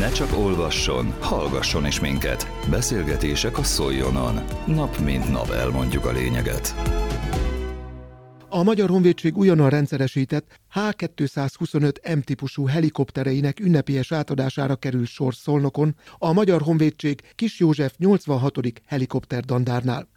Ne csak olvasson, hallgasson is minket. Beszélgetések a Szoljonon. Nap mint nap elmondjuk a lényeget. A Magyar Honvédség újonnan rendszeresített H225 M-típusú helikoptereinek ünnepélyes átadására kerül sor Szolnokon, a Magyar Honvédség Kis József 86. helikopterdandárnál.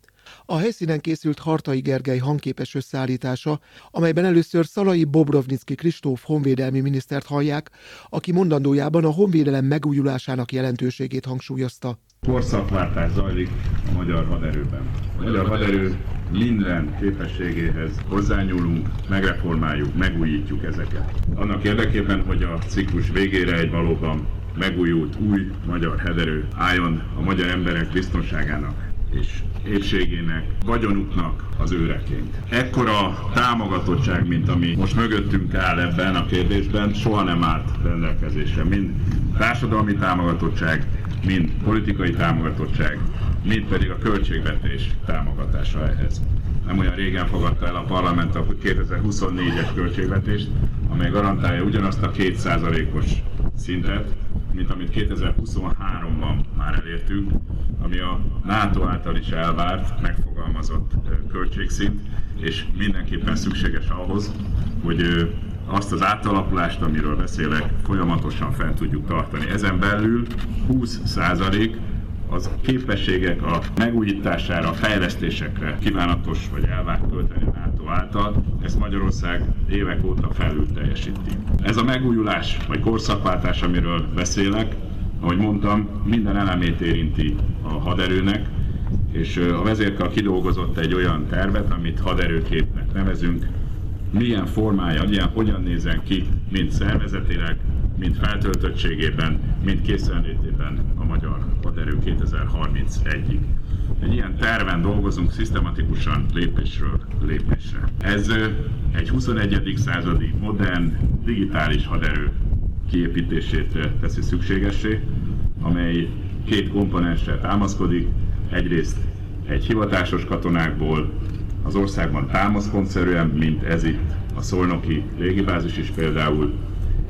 A helyszínen készült Hartai Gergely hangképes összeállítása, amelyben először Szalai Bobrovnicki Kristóf honvédelmi minisztert hallják, aki mondandójában a honvédelem megújulásának jelentőségét hangsúlyozta. Korszakváltás zajlik a magyar haderőben. A magyar haderő minden képességéhez hozzányúlunk, megreformáljuk, megújítjuk ezeket. Annak érdekében, hogy a ciklus végére egy valóban megújult új magyar haderő álljon a magyar emberek biztonságának és épségének, vagyonuknak az őreként. Ekkora támogatottság, mint ami most mögöttünk áll ebben a kérdésben, soha nem állt rendelkezésre. Mind társadalmi támogatottság, mind politikai támogatottság, mind pedig a költségvetés támogatása ehhez. Nem olyan régen fogadta el a parlament a 2024-es költségvetést, amely garantálja ugyanazt a 2%-os szintet, mint amit 2023-ban már elértünk, ami a NATO által is elvárt, megfogalmazott költségszint, és mindenképpen szükséges ahhoz, hogy azt az átalakulást, amiről beszélek, folyamatosan fent tudjuk tartani. Ezen belül 20 százalék az képességek a megújítására, a fejlesztésekre kívánatos vagy elvárt költeni a NATO által, ezt Magyarország évek óta felül teljesíti. Ez a megújulás vagy korszakváltás, amiről beszélek, ahogy mondtam, minden elemét érinti a haderőnek, és a vezérkar kidolgozott egy olyan tervet, amit haderőképnek nevezünk, milyen formája, milyen, hogyan nézen ki, mind szervezetileg, mind feltöltöttségében, mind készenlétében a magyar haderő 2031-ig. Egy ilyen terven dolgozunk szisztematikusan lépésről lépésre. Ez egy 21. századi modern, digitális haderő kiépítését teszi szükségessé, amely két komponensre támaszkodik. Egyrészt egy hivatásos katonákból az országban támaszpontszerűen, mint ez itt a szolnoki légibázis is például,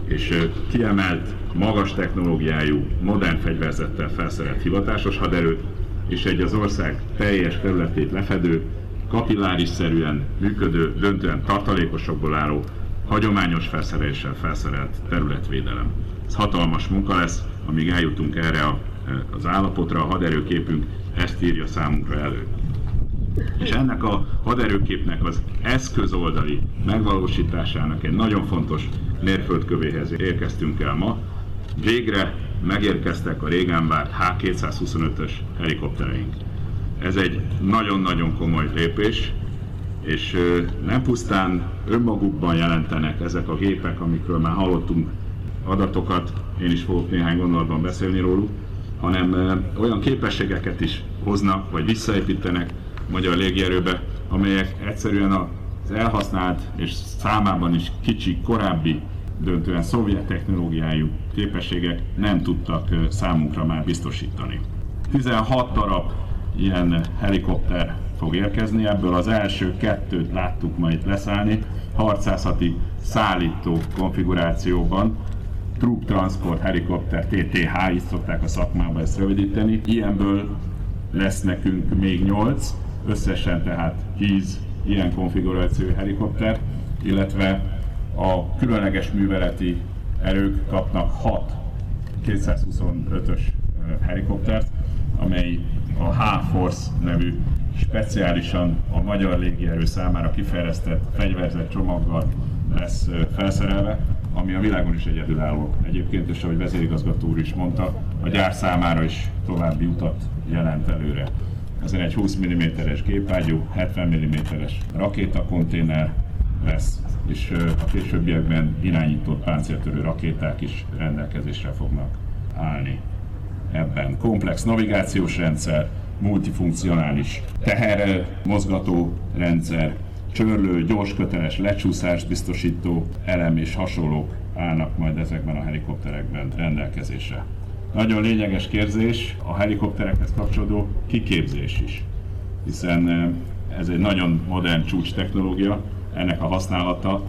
és kiemelt, magas technológiájú, modern fegyverzettel felszerelt hivatásos haderőt, és egy az ország teljes területét lefedő, kapilláris-szerűen működő, döntően tartalékosokból álló, hagyományos felszereléssel felszerelt területvédelem. Ez hatalmas munka lesz, amíg eljutunk erre a, az állapotra, a haderőképünk ezt írja számunkra elő. És ennek a haderőképnek az eszközoldali megvalósításának egy nagyon fontos mérföldkövéhez érkeztünk el ma. Végre megérkeztek a régen várt H225-ös helikoptereink. Ez egy nagyon-nagyon komoly lépés, és nem pusztán önmagukban jelentenek ezek a gépek, amikről már hallottunk adatokat, én is fogok néhány gondolatban beszélni róluk, hanem olyan képességeket is hoznak, vagy visszaépítenek magyar légierőbe, amelyek egyszerűen az elhasznált és számában is kicsi korábbi döntően szovjet technológiájú képességek nem tudtak számunkra már biztosítani. 16 darab ilyen helikopter fog érkezni, ebből az első kettőt láttuk ma itt leszállni, harcászati szállító konfigurációban, Troop Transport Helikopter, TTH, így szokták a szakmában ezt rövidíteni. Ilyenből lesz nekünk még 8, összesen tehát 10 ilyen konfiguráció helikopter, illetve a különleges műveleti erők kapnak 6 225-ös helikoptert, amely a H-Force nevű speciálisan a magyar légierő számára kifejlesztett fegyverzett csomaggal lesz felszerelve, ami a világon is egyedülálló. Egyébként, és ahogy vezérigazgató úr is mondta, a gyár számára is további utat jelent előre. Ezen egy 20 mm-es gépágyú, 70 mm-es rakétakonténer lesz, és a későbbiekben irányított páncéltörő rakéták is rendelkezésre fognak állni ebben. Komplex navigációs rendszer, multifunkcionális teher mozgató rendszer, csörlő, gyors köteles lecsúszást biztosító elem és hasonlók állnak majd ezekben a helikopterekben rendelkezésre. Nagyon lényeges kérdés a helikopterekhez kapcsolódó kiképzés is, hiszen ez egy nagyon modern csúcs technológia, ennek a használata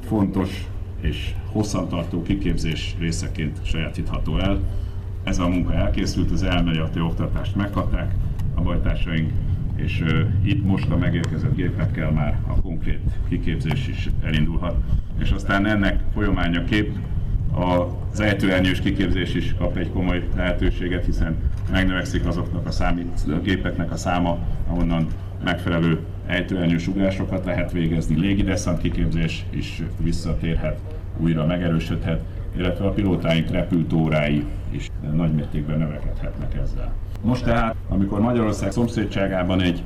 fontos és hosszantartó kiképzés részeként sajátítható el. Ez a munka elkészült, az elméleti oktatást megkapták a bajtársaink, és uh, itt most a megérkezett gépekkel már a konkrét kiképzés is elindulhat. És aztán ennek folyamányaképp az ejtőernyős kiképzés is kap egy komoly lehetőséget, hiszen megnövekszik azoknak a számítógépeknek a száma, ahonnan megfelelő ejtőernyős ugrásokat lehet végezni. Légideszant kiképzés is visszatérhet, újra megerősödhet, illetve a pilótáink repültórái is nagy mértékben növekedhetnek ezzel. Most tehát, amikor Magyarország szomszédságában egy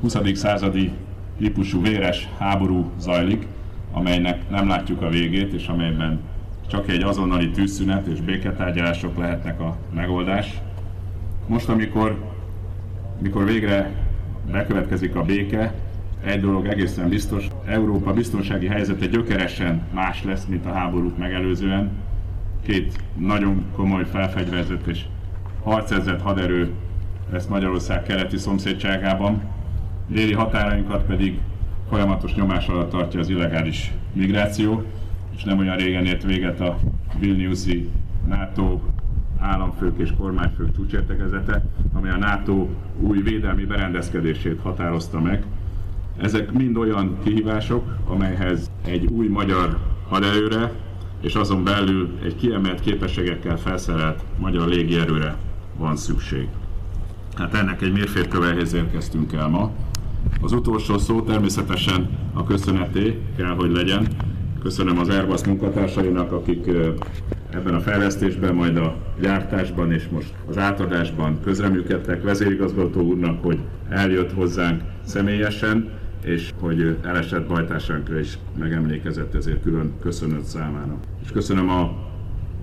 20. századi típusú véres háború zajlik, amelynek nem látjuk a végét, és amelyben csak egy azonnali tűzszünet és béketárgyalások lehetnek a megoldás. Most, amikor, amikor végre bekövetkezik a béke, egy dolog egészen biztos, Európa biztonsági helyzete gyökeresen más lesz, mint a háborút megelőzően. Két nagyon komoly felfegyverzett és harcezett haderő lesz Magyarország keleti szomszédságában, déli határainkat pedig folyamatos nyomás alatt tartja az illegális migráció, és nem olyan régen ért véget a Vilniuszi NATO államfők és kormányfők csúcsértekezete, ami a NATO új védelmi berendezkedését határozta meg. Ezek mind olyan kihívások, amelyhez egy új magyar haderőre, és azon belül egy kiemelt képességekkel felszerelt magyar légierőre van szükség. Hát ennek egy mérfétkövehez érkeztünk el ma. Az utolsó szó természetesen a köszöneté kell, hogy legyen. Köszönöm az Airbus munkatársainak, akik ebben a fejlesztésben, majd a gyártásban és most az átadásban közreműködtek vezérigazgató úrnak, hogy eljött hozzánk személyesen, és hogy elesett bajtársánkra is megemlékezett, ezért külön köszönöm számára. És köszönöm a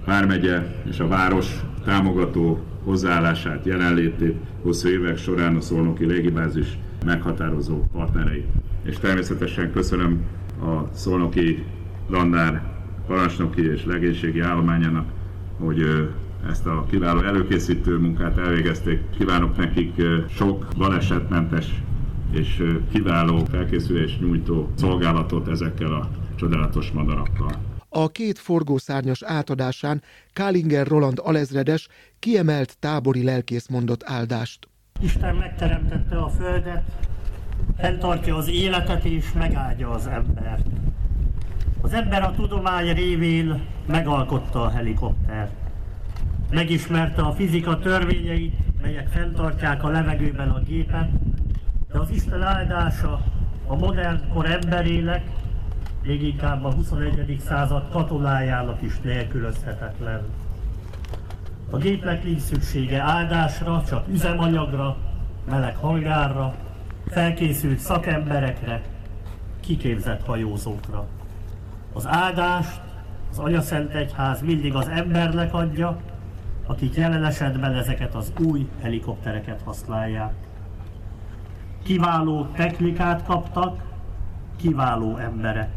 Vármegye és a város támogató hozzáállását, jelenlétét hosszú évek során a Szolnoki Légibázis meghatározó partnerei. És természetesen köszönöm a Szolnoki Landár parancsnoki és legénységi állományának, hogy ezt a kiváló előkészítő munkát elvégezték. Kívánok nekik sok balesetmentes és kiváló felkészülés nyújtó szolgálatot ezekkel a csodálatos madarakkal. A két forgószárnyas átadásán Kálinger Roland alezredes kiemelt tábori lelkész mondott áldást. Isten megteremtette a földet, fenntartja az életet és megáldja az embert. Az ember a tudomány révén megalkotta a helikoptert. Megismerte a fizika törvényeit, melyek fenntartják a levegőben a gépet, de az Isten áldása a modern kor emberének, még inkább a 21. század katonájának is nélkülözhetetlen. A gépnek nincs szüksége áldásra, csak üzemanyagra, meleg hangárra, felkészült szakemberekre, kiképzett hajózókra. Az áldást az Anya Szent Egyház mindig az embernek adja, akik jelen esetben ezeket az új helikoptereket használják. Kiváló technikát kaptak, kiváló emberek.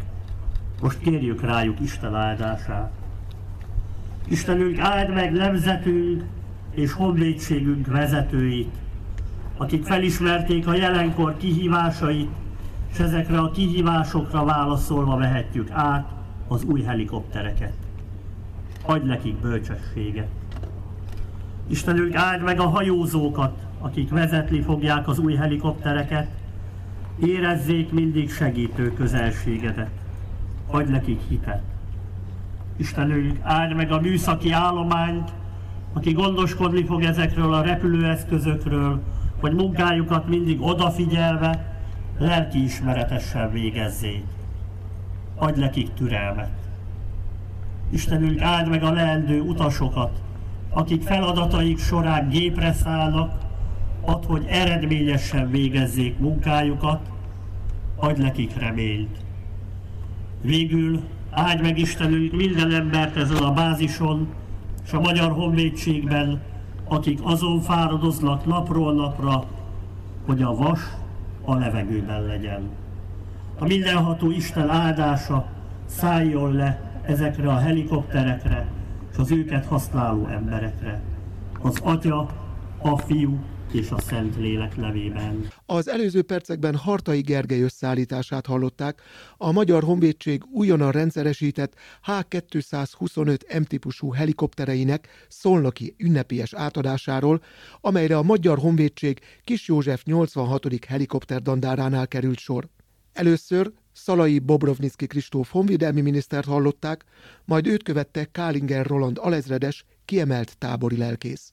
Most kérjük rájuk Isten áldását. Istenünk áld meg nemzetünk és honvédségünk vezetőit, akik felismerték a jelenkor kihívásait, és ezekre a kihívásokra válaszolva vehetjük át az új helikoptereket. Adj nekik bölcsességet. Istenünk áld meg a hajózókat, akik vezetni fogják az új helikoptereket, érezzék mindig segítő közelségedet. Adj nekik hitet. Istenünk áld meg a műszaki állományt, aki gondoskodni fog ezekről a repülőeszközökről, hogy munkájukat mindig odafigyelve, lelkiismeretessel végezzék. Adj nekik türelmet. Istenünk áld meg a leendő utasokat, akik feladataik során gépre szállnak, ad, hogy eredményesen végezzék munkájukat, adj nekik reményt. Végül áldj meg Istenünk minden embert ezen a bázison, és a Magyar Honvédségben, akik azon fáradoznak napról napra, hogy a vas a levegőben legyen. A mindenható Isten áldása szálljon le ezekre a helikopterekre és az őket használó emberekre. Az Atya, a Fiú és a Szent Lélek nevében. Az előző percekben Hartai Gergely összeállítását hallották, a Magyar Honvédség újonnan rendszeresített H-225 M-típusú helikoptereinek szolnoki ünnepélyes átadásáról, amelyre a Magyar Honvédség Kis József 86. helikopterdandáránál került sor. Először Szalai Bobrovnicki Kristóf honvédelmi minisztert hallották, majd őt követte Kálinger Roland alezredes, kiemelt tábori lelkész.